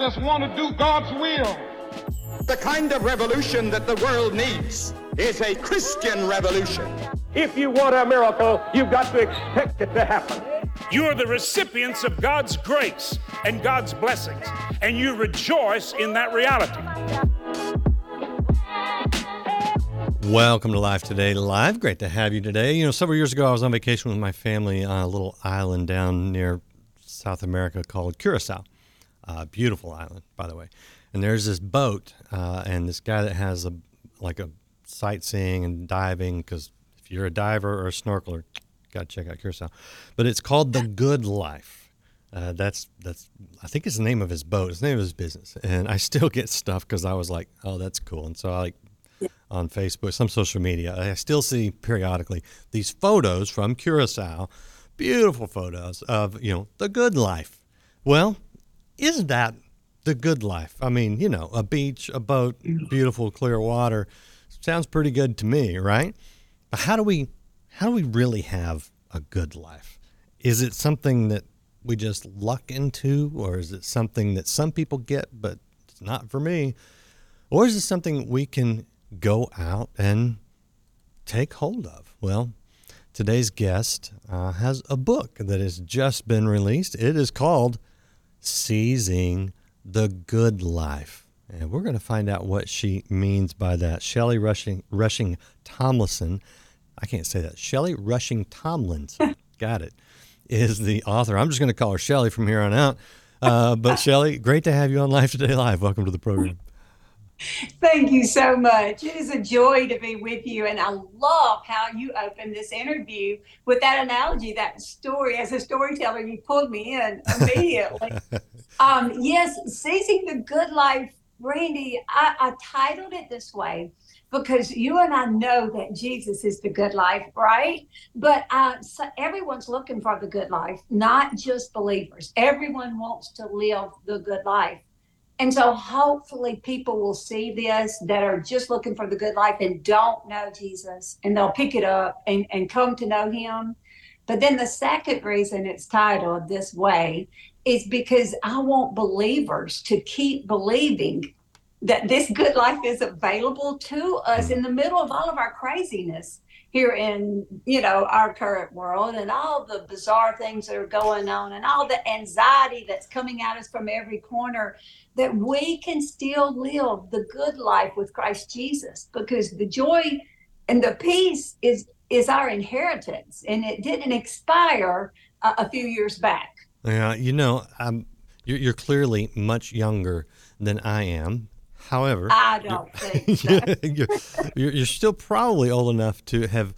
just want to do God's will. The kind of revolution that the world needs is a Christian revolution. If you want a miracle, you've got to expect it to happen. You are the recipients of God's grace and God's blessings, and you rejoice in that reality. Welcome to Life Today Live. Great to have you today. You know, several years ago, I was on vacation with my family on a little island down near South America called Curacao. Uh, beautiful island, by the way. And there's this boat, uh, and this guy that has a like a sightseeing and diving. Because if you're a diver or a snorkeler, got to check out Curacao. But it's called the Good Life. Uh, that's that's I think it's the name of his boat. It's the name of his business. And I still get stuff because I was like, oh, that's cool. And so I like on Facebook, some social media. I still see periodically these photos from Curacao, beautiful photos of you know the good life. Well, is that the good life? I mean, you know, a beach, a boat, beautiful clear water, sounds pretty good to me, right? But how do we how do we really have a good life? Is it something that we just luck into, or is it something that some people get but it's not for me? Or is it something we can go out and take hold of? Well, today's guest uh, has a book that has just been released. It is called Seizing the Good Life. And we're going to find out what she means by that. Shellie Rushing, Rushing Tomlinson, I can't say that. Shellie Rushing Tomlinson, got it, is the author. I'm just going to call her Shellie from here on out. Uh, but Shellie, great to have you on Life Today Live. Welcome to the program. Thank you so much. It is a joy to be with you. And I love how you opened this interview with that analogy, that story. As a storyteller, you pulled me in immediately. um, yes, Seizing the Good Life, Randy, I, I titled it this way because you and I know that Jesus is the good life, right? But uh, so everyone's looking for the good life, not just believers. Everyone wants to live the good life. And so hopefully people will see this that are just looking for the good life and don't know Jesus and they'll pick it up and, and come to know him. But then the second reason it's titled this way is because I want believers to keep believing that this good life is available to us mm-hmm. in the middle of all of our craziness here in you know our current world and all the bizarre things that are going on and all the anxiety that's coming at us from every corner that we can still live the good life with Christ Jesus because the joy and the peace is is our inheritance. And it didn't expire a, a few years back. Yeah you know you're, you're clearly much younger than i am However, I don't think so. you're, you're, you're, still probably old enough to have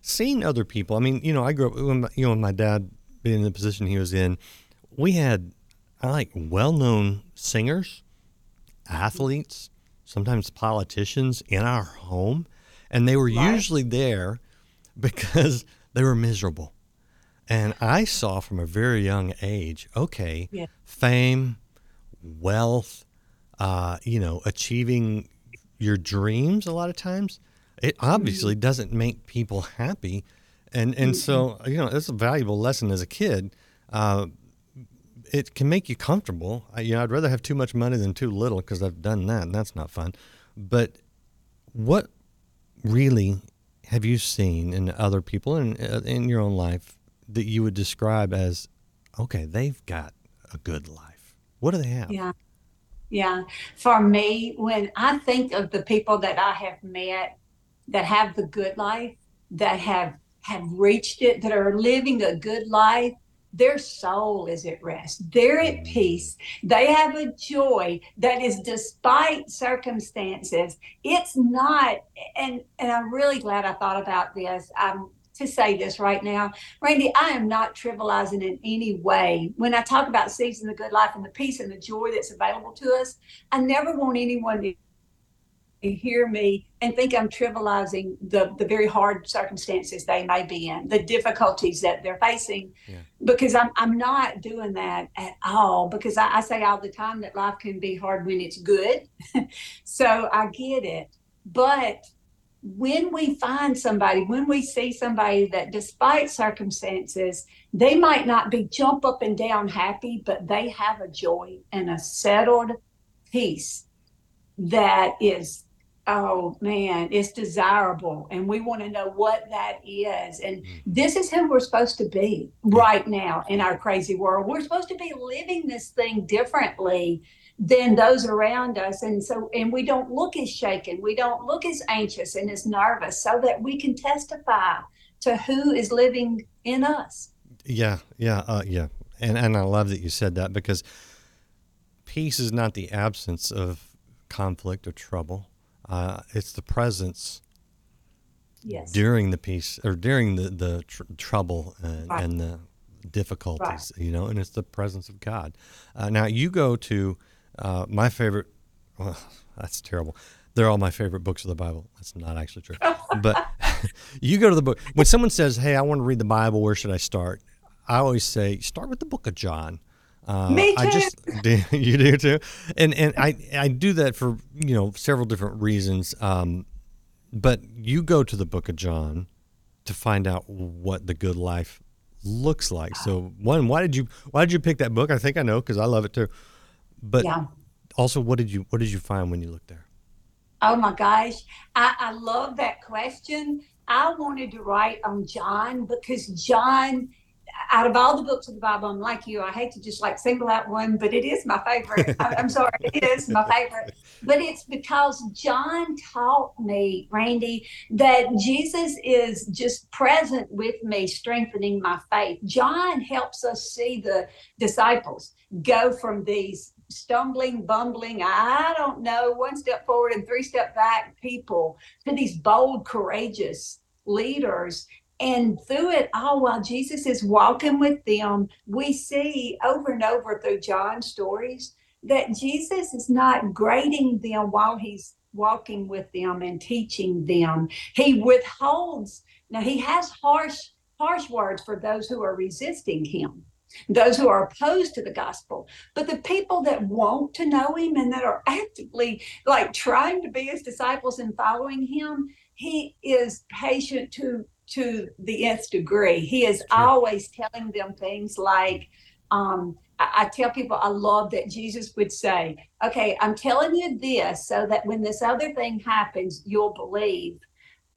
seen other people. I mean, you know, I grew up, when my, you know, my dad being in the position he was in, we had, I like, well known singers, athletes, sometimes politicians in our home. And they were right. usually there because they were miserable. And I saw from a very young age, okay, yeah. fame, wealth, uh, you know, achieving your dreams a lot of times, it obviously mm-hmm. doesn't make people happy. And, and so, you know, it's a valuable lesson as a kid. Uh, it can make you comfortable. I, you know, I'd rather have too much money than too little because I've done that, and that's not fun. But what really have you seen in other people and in, uh, in your own life that you would describe as, okay, they've got a good life? What do they have? Yeah. Yeah. For me, when I think of the people that I have met that have the good life, that have have reached it, that are living a good life, their soul is at rest. They're at peace. They have a joy that is despite circumstances. It's not, and and I'm really glad I thought about this. I'm to say this right now. Randy, I am not trivializing in any way. When I talk about seizing the good life and the peace and the joy that's available to us, I never want anyone to hear me and think I'm trivializing the, the very hard circumstances they may be in, the difficulties that they're facing, yeah. because I'm, I'm not doing that at all. Because I, I say all the time that life can be hard when it's good. so I get it. But when we find somebody, when we see somebody that despite circumstances, they might not be jump up and down happy, but they have a joy and a settled peace that is oh man it's desirable. And we want to know what that is. And mm. this is who we're supposed to be right now in our crazy world. We're supposed to be living this thing differently than those around us and so and we don't look as shaken we don't look as anxious and as nervous so that we can testify to who is living in us yeah yeah uh, yeah and and i love that you said that because peace is not the absence of conflict or trouble uh, it's the presence yes. during the peace or during the the tr- trouble and, right. and, the difficulties, right. you know, and it's the presence of God. Uh, now you go to uh, my favorite. Well, that's terrible. They're all my favorite books of the Bible. That's not actually true. but you go to the book when someone says, "Hey, I want to read the Bible. Where should I start?" I always say, "Start with the Book of John." Uh, Me too. I just you do too, and and I I do that for you know several different reasons. Um, but you go to the Book of John to find out what the good life looks like. So one, why did you why did you pick that book? I think I know because I love it too. But yeah. also, what did you what did you find when you looked there? Oh my gosh, I, I love that question. I wanted to write on John because John out of all the books of the Bible, I'm like you. I hate to just like single out one, but it is my favorite. I'm sorry, it is my favorite. But it's because John taught me, Randy, that Jesus is just present with me, strengthening my faith. John helps us see the disciples go from these stumbling, bumbling, I don't know, one step forward and three step back people to these bold, courageous leaders and through it all, while Jesus is walking with them, we see over and over through John's stories that Jesus is not grading them while he's walking with them and teaching them. He withholds. Now he has harsh, harsh words for those who are resisting him, those who are opposed to the gospel. But the people that want to know him and that are actively like trying to be his disciples and following him, he is patient to to the nth degree. He is always telling them things like, um, I, I, tell people I love that Jesus would say, Okay, I'm telling you this so that when this other thing happens, you'll believe.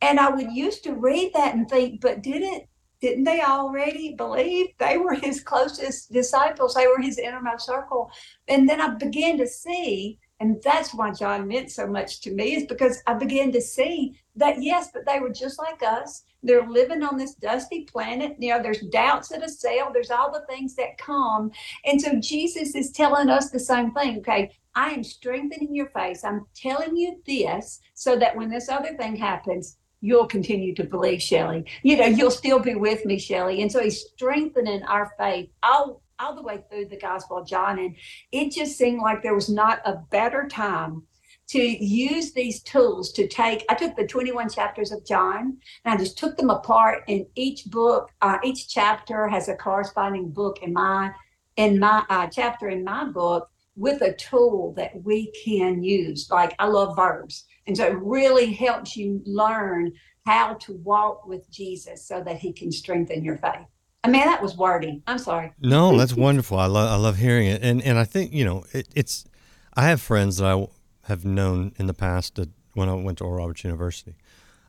And I would used to read that and think, but didn't didn't they already believe they were his closest disciples? They were his innermost circle. And then I began to see and that's why John meant so much to me, is because I began to see that, yes, but they were just like us. They're living on this dusty planet. You know, there's doubts that assail, there's all the things that come. And so Jesus is telling us the same thing. Okay, I am strengthening your faith. I'm telling you this so that when this other thing happens, you'll continue to believe, Shellie. You know, you'll still be with me, Shellie. And so he's strengthening our faith all all the way through the Gospel of John. And it just seemed like there was not a better time to use these tools to take i took the 21 chapters of john and i just took them apart and each book uh, each chapter has a corresponding book in my in my uh, chapter in my book with a tool that we can use like i love verbs and so it really helps you learn how to walk with jesus so that he can strengthen your faith I mean, that was wordy. I'm sorry. No, that's wonderful. I love I love hearing it, and and I think you know it, it's. I have friends that I have known in the past that when I went to Oral Roberts University,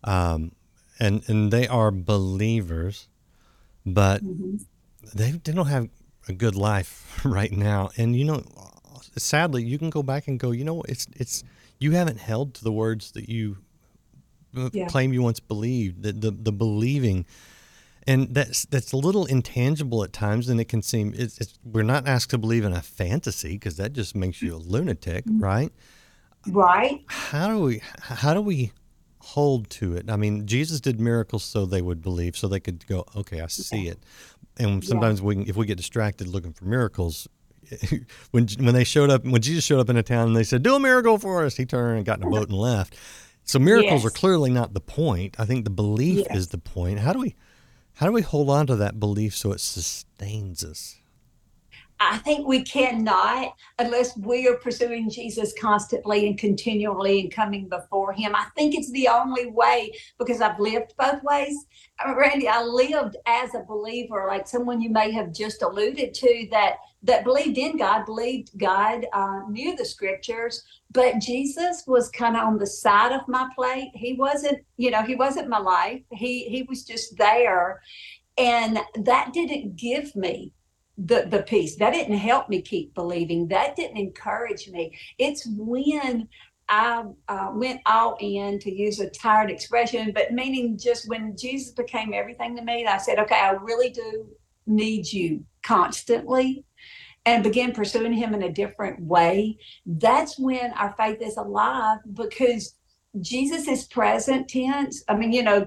um, and and they are believers, but mm-hmm. they they don't have a good life right now, and you know, sadly, you can go back and go, you know, it's it's you haven't held to the words that you uh, yeah. claim you once believed. The the, the believing and that's that's a little intangible at times and it can seem it's, it's we're not asked to believe in a fantasy because that just makes you a lunatic mm-hmm. right right how do we how do we hold to it i mean jesus did miracles so they would believe so they could go okay i see yeah. it and sometimes yeah. we can, if we get distracted looking for miracles when when they showed up when jesus showed up in a town and they said do a miracle for us he turned and got in a boat and left so miracles yes. are clearly not the point i think the belief yes. is the point how do we how do we hold on to that belief so it sustains us? I think we cannot unless we are pursuing Jesus constantly and continually and coming before Him. I think it's the only way because I've lived both ways. Uh, Randy, I lived as a believer, like someone you may have just alluded to that that believed in God, believed God, uh, knew the Scriptures, but Jesus was kind of on the side of my plate. He wasn't, you know, He wasn't my life. He He was just there, and that didn't give me the the peace that didn't help me keep believing that didn't encourage me it's when I uh, went all in to use a tired expression, but meaning just when Jesus became everything to me, I said, okay, I really do need you constantly and began pursuing him in a different way. That's when our faith is alive because Jesus is present tense. I mean, you know,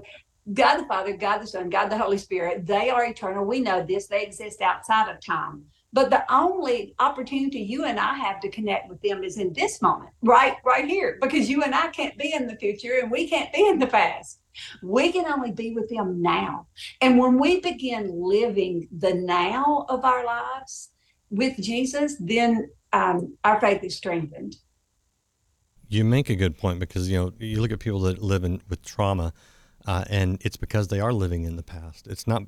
God the Father, God the Son, God the Holy Spirit, they are eternal. We know this. They exist outside of time. But the only opportunity you and I have to connect with them is in this moment, right, right here, because you and I can't be in the future and we can't be in the past. We can only be with them now. And when we begin living the now of our lives with Jesus, then um, our faith is strengthened. You make a good point because you know you look at people that live in with trauma uh, and it's because they are living in the past. It's not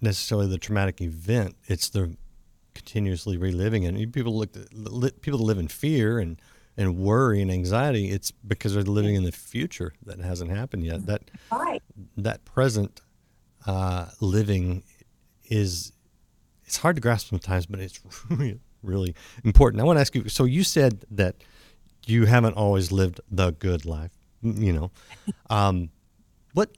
necessarily the traumatic event; it's the continuously reliving it. And people look at, people that live in fear and and worry and anxiety. It's because they're living in the future that hasn't happened yet. That right. that present uh, living is it's hard to grasp sometimes, but it's really really important. I want to ask you. So you said that you haven't always lived the good life. You know. Um, what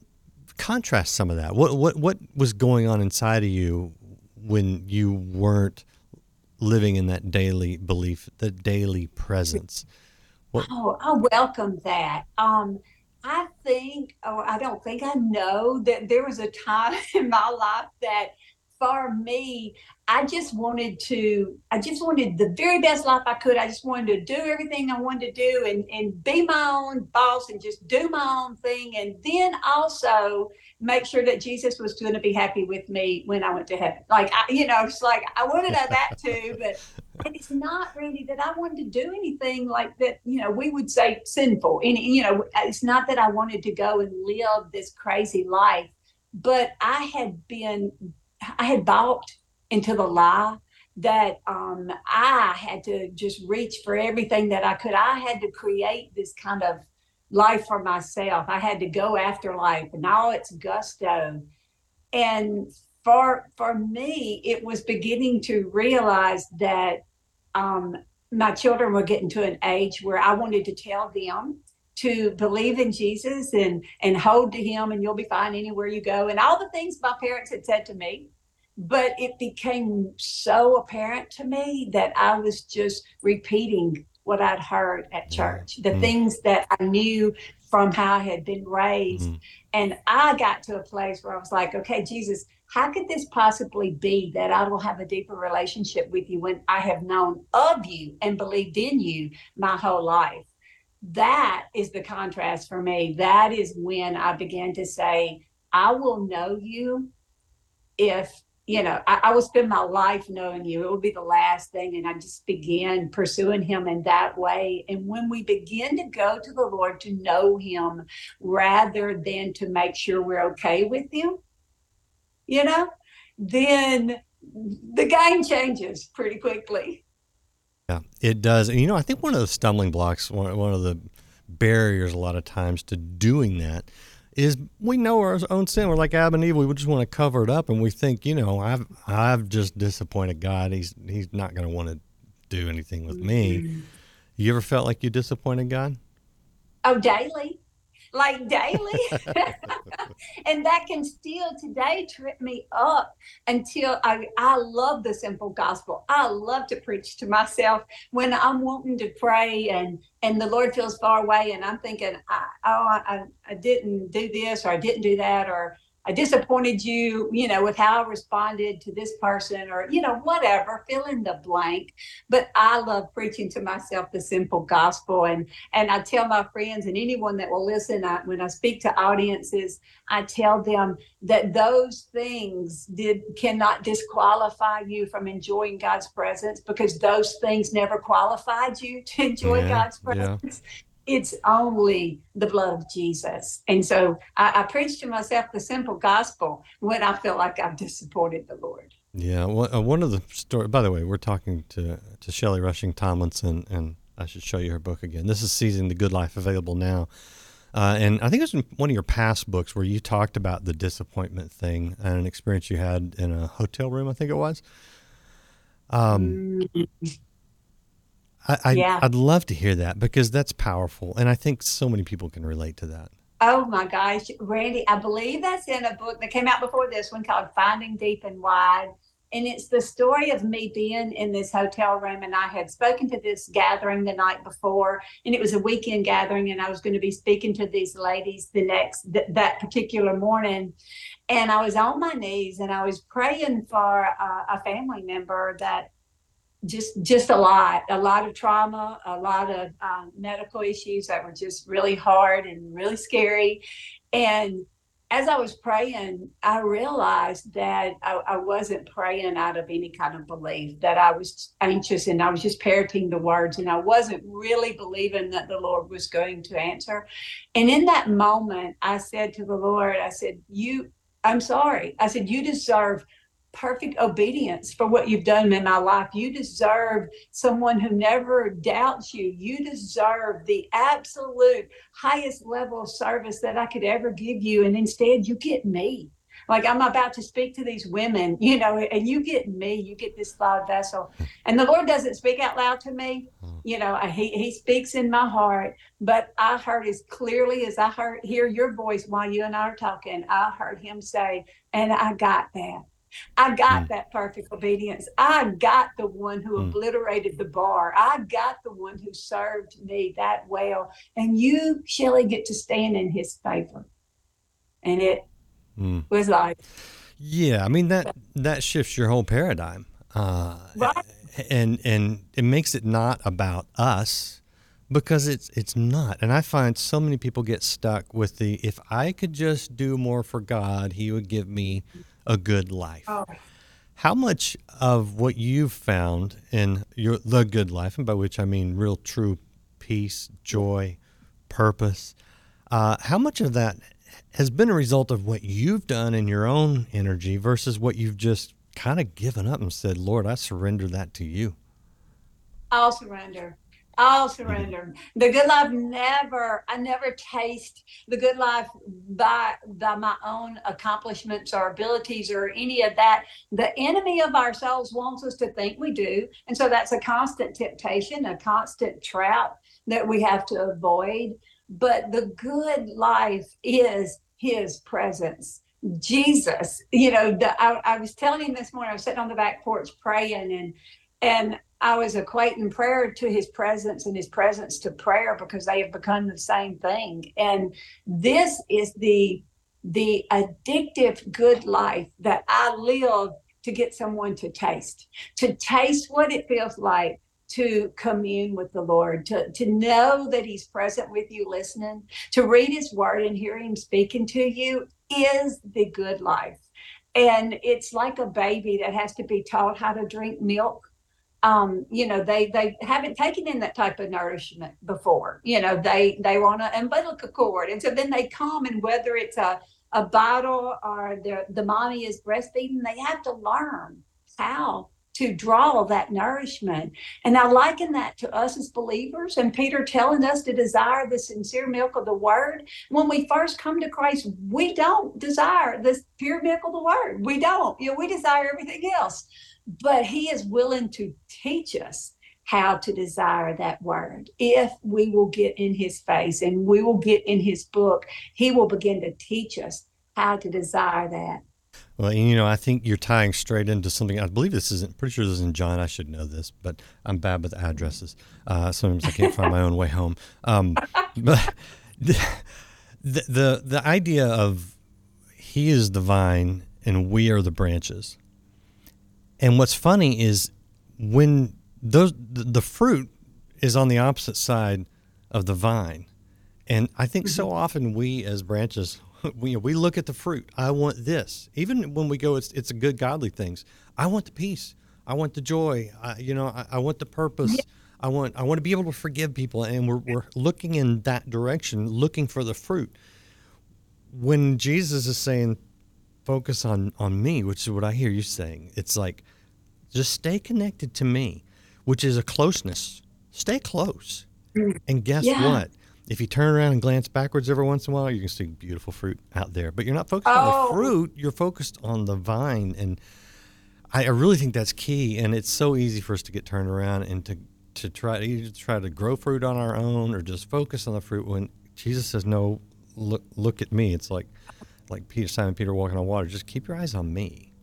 contrast some of that? What what what was going on inside of you when you weren't living in that daily belief, the daily presence? What? Oh, I welcome that. Um, I think, or I don't think I know that there was a time in my life that for me, I just wanted to, I just wanted the very best life I could. I just wanted to do everything I wanted to do and, and be my own boss and just do my own thing. And then also make sure that Jesus was going to be happy with me when I went to heaven. Like, I, you know, it's like I wanted that too, but it's not really that I wanted to do anything like that, you know, we would say sinful. And, you know, it's not that I wanted to go and live this crazy life, but I had been I had bought into the lie that um, I had to just reach for everything that I could. I had to create this kind of life for myself. I had to go after life and all its gusto. And for for me, it was beginning to realize that um, my children were getting to an age where I wanted to tell them to believe in Jesus and and hold to him and you'll be fine anywhere you go and all the things my parents had said to me but it became so apparent to me that I was just repeating what I'd heard at church the mm-hmm. things that I knew from how I had been raised mm-hmm. and I got to a place where I was like okay Jesus how could this possibly be that I will have a deeper relationship with you when I have known of you and believed in you my whole life that is the contrast for me. That is when I began to say, I will know you if, you know, I, I will spend my life knowing you. It will be the last thing. And I just began pursuing him in that way. And when we begin to go to the Lord to know him rather than to make sure we're okay with him, you know, then the game changes pretty quickly. Yeah, it does. And you know, I think one of the stumbling blocks, one, one of the barriers a lot of times to doing that is we know our own sin. We're like Adam and Eve. We just want to cover it up, and we think, you know, I've I've just disappointed God. He's He's not going to want to do anything with me. Mm-hmm. You ever felt like you disappointed God? Oh, daily like daily. and that can still today trip me up until I, I love the simple gospel. I love to preach to myself when I'm wanting to pray and, and the Lord feels far away and I'm thinking, I, oh, I, I didn't do this or I didn't do that or I disappointed you, you know, with how I responded to this person or, you know, whatever, fill in the blank. But I love preaching to myself the simple gospel. And, and I tell my friends and anyone that will listen, I, when I speak to audiences, I tell them that those things did cannot disqualify you from enjoying God's presence because those things never qualified you to enjoy yeah, God's presence. Yeah it's only the blood of Jesus. And so I, I, preach to myself the simple gospel when I feel like I've disappointed the Lord. Yeah, uh, one of the story. By the way, we're talking to to Shellie Rushing Tomlinson, and I should show you her book again. This is Seizing the Good Life, available now. Uh, and I think it was in one of your past books where you talked about the disappointment thing and an experience you had in a hotel room. I think it was. Um, mm-hmm. I, I yeah. I'd love to hear that because that's powerful, and I think so many people can relate to that. Oh my gosh, Randy, I believe that's in a book that came out before this one called Finding Deep and Wide. And it's the story of me being in this hotel room. And I had spoken to this gathering the night before, and it was a weekend gathering. And I was going to be speaking to these ladies the next, th- that particular morning. And I was on my knees and I was praying for a, a family member that just just a lot a lot of trauma a lot of um, medical issues that were just really hard and really scary. And as i was praying i realized that I, I, wasn't praying out of any kind of belief that i was anxious and i was just parroting the words and i wasn't really believing that the lord was going to answer. And in that moment i said to the lord i said you i'm sorry. I said you deserve perfect obedience for what you've done in my life. You deserve someone who never doubts you. You deserve the absolute highest level of service that I could ever give you. And instead, you get me. Like I'm about to speak to these women, you know, and you get me, you get this loud vessel. And the Lord doesn't speak out loud to me. Mm. You know, he, he speaks in my heart, but I heard as clearly as I heard hear your voice while you and I are talking. I heard him say, and I got that. I got mm. that perfect obedience. I got the one who mm. obliterated the bar. I got the one who served me that well. And you, Shellie, get to stand in his favor. And it mm. was like Yeah, I mean that that shifts your whole paradigm. Uh, right. and and it makes it not about us because it's it's not and i find so many people get stuck with the if i could just do more for god he would give me a good life. Oh. How much of what you've found in your the good life, and by which I mean real true peace, joy, purpose, uh, how much of that has been a result of what you've done in your own energy versus what you've just kind of given up and said, Lord, I surrender that to you? I'll surrender. I'll surrender. The good life never, I never taste the good life by by my own accomplishments or abilities or any of that. The enemy of ourselves wants us to think we do. And so that's a constant temptation, a constant trap that we have to avoid. But the good life is his presence. Jesus, you know, the, I, I was telling him this morning, I was sitting on the back porch praying and and I was equating prayer to his presence and his presence to prayer because they have become the same thing. And this is the the addictive good life that I live to get someone to taste, to taste what it feels like to commune with the Lord, to, to know that He's present with you, listening, to read His Word and hear Him speaking to you is the good life. And it's like a baby that has to be taught how to drink milk um, you know, they they haven't taken in that type of nourishment before. You know, they they want an umbilical cord, and so then they come, and whether it's a a bottle or the the mommy is breastfeeding, they have to learn how to draw that nourishment. And I liken that to us as believers and Peter telling us to desire the sincere milk of the word. When we first come to Christ, we don't desire the pure milk of the word. We don't. You know, we desire everything else but he is willing to teach us how to desire that word. If we will get in his face and we will get in his book, he will begin to teach us how to desire that. Well, you know, I think you're tying straight into something. I believe this isn't, pretty sure this is in John. I should know this, but I'm bad with addresses. Uh, sometimes I can't find my own way home. Um, but the, the, the, the idea of He is the vine and we are the branches. And what's funny is when those the fruit is on the opposite side of the vine. And I think so often we as branches we we look at the fruit. I want this. Even when we go it's it's a good godly things. I want the peace. I want the joy. I, you know, I, I want the purpose. Yeah. I want I want to be able to forgive people and we're we're looking in that direction, looking for the fruit. When Jesus is saying focus on on me, which is what I hear you saying. It's like just stay connected to me, which is a closeness. Stay close. Mm. And guess yeah. what? If you turn around and glance backwards every once in a while, you can see beautiful fruit out there. But you're not focused oh. on the oh. fruit, you're focused on the vine. And I, I really think that's key. And it's so easy for us to get turned around and to, to try to try to grow fruit on our own or just focus on the fruit when Jesus says, No, look look at me. It's like like Peter Simon Peter walking on water. Just keep your eyes on me.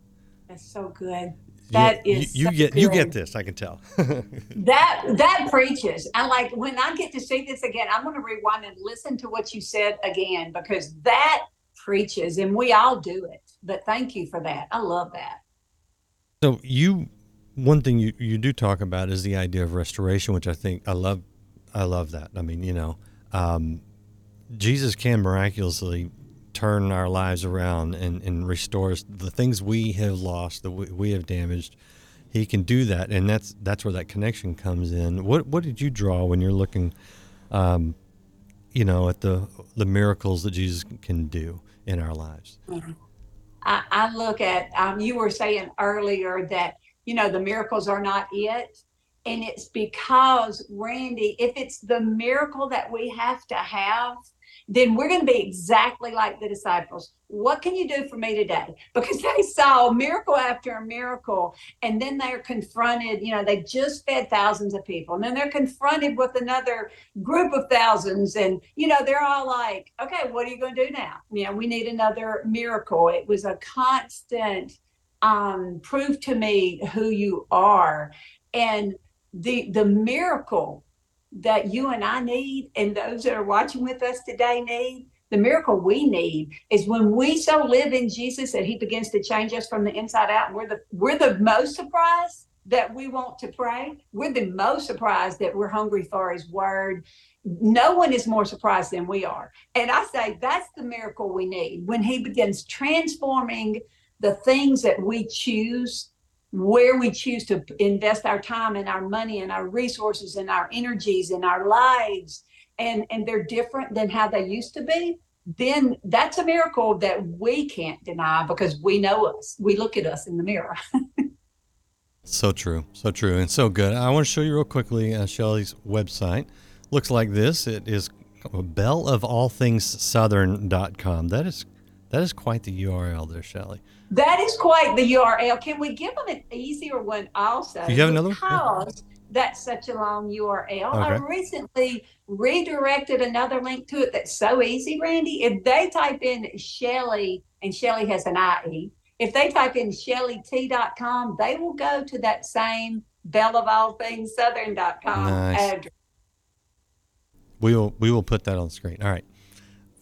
That's so good. That you, is you, you get good. you get this. I can tell. that that preaches. I like when I get to see this again. I'm going to rewind and listen to what you said again because that preaches, and we all do it. But thank you for that. I love that. So you, one thing you you do talk about is the idea of restoration, which I think I love. I love that. I mean, you know, um, Jesus can miraculously turn our lives around and, and restore us. The things we have lost, that we, we have damaged, He can do that, and that's that's where that connection comes in. What what did you draw when you're looking, um, you know, at the the miracles that Jesus can do in our lives? I, I look at um, you were saying earlier that you know the miracles are not it. And it's because, Randy, if it's the miracle that we have to have, then we're going to be exactly like the disciples. What can you do for me today? Because they saw miracle after miracle, and then they're confronted. You know, they just fed thousands of people, and then they're confronted with another group of thousands, and you know, they're all like, "Okay, what are you going to do now? You know, we need another miracle." It was a constant um, prove to me who you are, and the the miracle that you and I need, and those that are watching with us today need, the miracle we need is when we so live in Jesus that He begins to change us from the inside out. We're the we're the most surprised that we want to pray. We're the most surprised that we're hungry for His Word. No one is more surprised than we are. And I say that's the miracle we need when He begins transforming the things that we choose where we choose to invest our time and our money and our resources and our energies and our lives and and they're different than how they used to be then that's a miracle that we can't deny because we know us. We look at us in the mirror. So true so true and so good. I want to show you real quickly uh, shellie's website. Looks like this. It is southern.com that is that is quite the url there shellie that is quite the URL. Can we give them an easier one also? Do you have another one? Because that's such a long URL. Okay. I recently redirected another link to it that's so easy, Randy. If they type in Shellie, and Shellie has an IE, if they type in shelliet.com, they will go to that same belle of all things southern.com nice. address. We will we will put that on the screen. All right.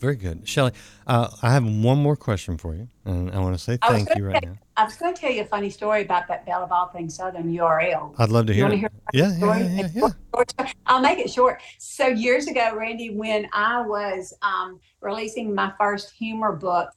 Very good. Shellie, uh, I have one more question for you, and I want to say thank you right tell, now. I was going to tell you a funny story about that Belle of All Things Southern URL. I'd love to hear, it. Hear yeah, yeah, yeah, yeah, yeah. I'll make it short. So years ago, Randy, when I was um, releasing my first humor book,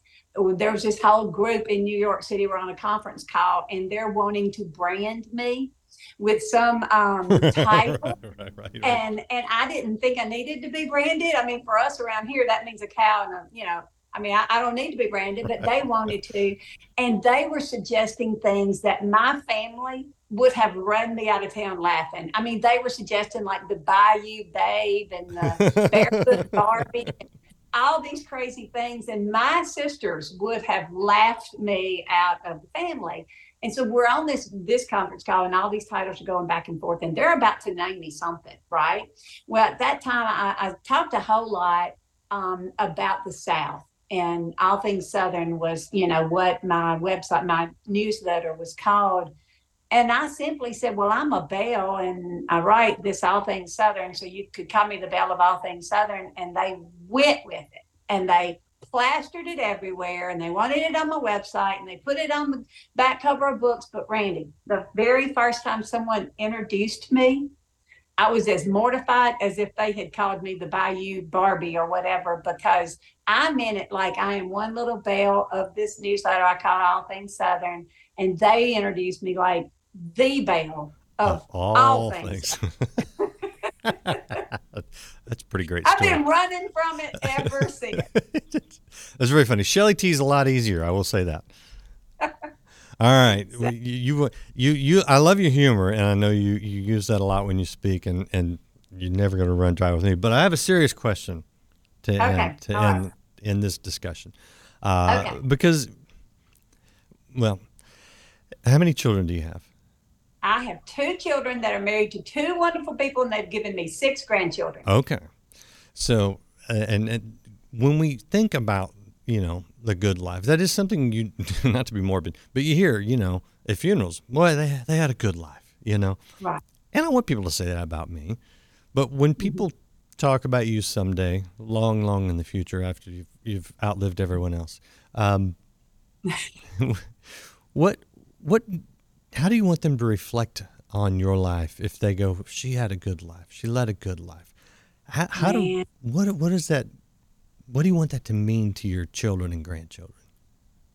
there was this whole group in New York City. We're on a conference call, and they're wanting to brand me with some um, title. right, right, right. And and I didn't think I needed to be branded. I mean, for us around here, that means a cow and a, you know, I mean, I, I, don't need to be branded, but they wanted to. And they were suggesting things that my family would have run me out of town laughing. I mean, they were suggesting like the Bayou Babe and the Barefoot Barbie, all these crazy things. And my sisters would have laughed me out of the family. And so we're on this this conference call, and all these titles are going back and forth, and they're about to name me something, right? Well, at that time, I, I talked a whole lot um, about the South, and all things Southern was, you know, what my website, my newsletter was called. And I simply said, Well, I'm a Belle and I write this All Things Southern. So you could call me the Belle of All Things Southern. And they went with it and they plastered it everywhere and they wanted it on my website and they put it on the back cover of books. But Randy, the very first time someone introduced me, I was as mortified as if they had called me the Bayou Barbie or whatever, because I meant it like I am one little bell of this newsletter I call All Things Southern. And they introduced me like the bell of, Of all, all things. things. That's a pretty great I've been running from it ever since. That's very funny. Shellie T is a lot easier. I will say that. All right, you, you you you. I love your humor, and I know you you use that a lot when you speak, and and you're never going to run dry with me. But I have a serious question to Okay, end to all right. end in this discussion, uh, Okay. because, well, how many children do you have? I have two children that are married to two wonderful people, and they've given me six grandchildren. Okay. So, uh, and, and when we think about, you know, the good life, that is something you, not to be morbid, but you hear, you know, at funerals, boy, they, they had a good life, you know? Right. And I want people to say that about me. But when people talk about you someday, long, long in the future, after you've, you've outlived everyone else, um, what, what, how do you want them to reflect on your life if they go, she had a good life, she led a good life? How, how do, what, what is that, what do you want that to mean to your children and grandchildren?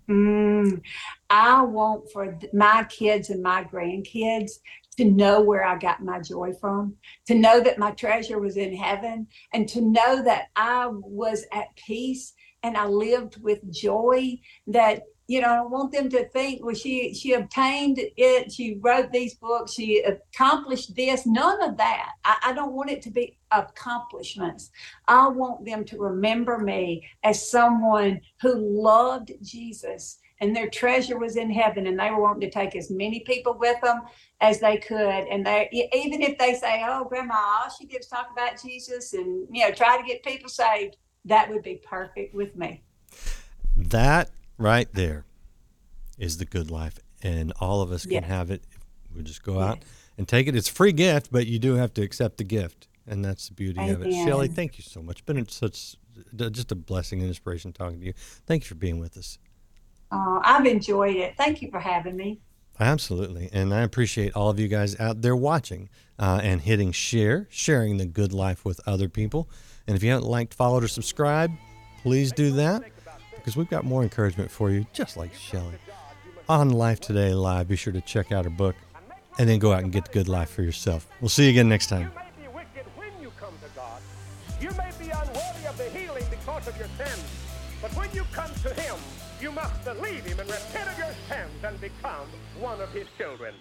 Mm, I want for my kids and my grandkids to know where I got my joy from, to know that my treasure was in heaven, and to know that I was at peace and I lived with joy. That you know, I want them to think, well, she she obtained it, she wrote these books, she accomplished this. None of that. I, I don't want it to be accomplishments. I want them to remember me as someone who loved Jesus and their treasure was in heaven and they were wanting to take as many people with them as they could and they even if they say oh grandma all she did was talk about jesus and you know try to get people saved that would be perfect with me That right there is the good life, and all of us can have it. We just go out and take it. It's a free gift, but you do have to accept the gift, and that's the beauty of it. Amen. Shellie, thank you so much. Been such just a blessing and inspiration talking to you. Thank you for being with us. uh, i've enjoyed it thank you for having me Absolutely. And I appreciate all of you guys out there watching uh, and hitting share, sharing the good life with other people. And if you haven't liked, followed, or subscribed, please do that because we've got more encouragement for you, just like Shellie. On Life Today Live, be sure to check out her book and then go out and get the good life for yourself. We'll see you again next time. You may be unworthy of the healing because of your sins. But when you come to Him, you must believe Him and repent of your sins and become one of His children.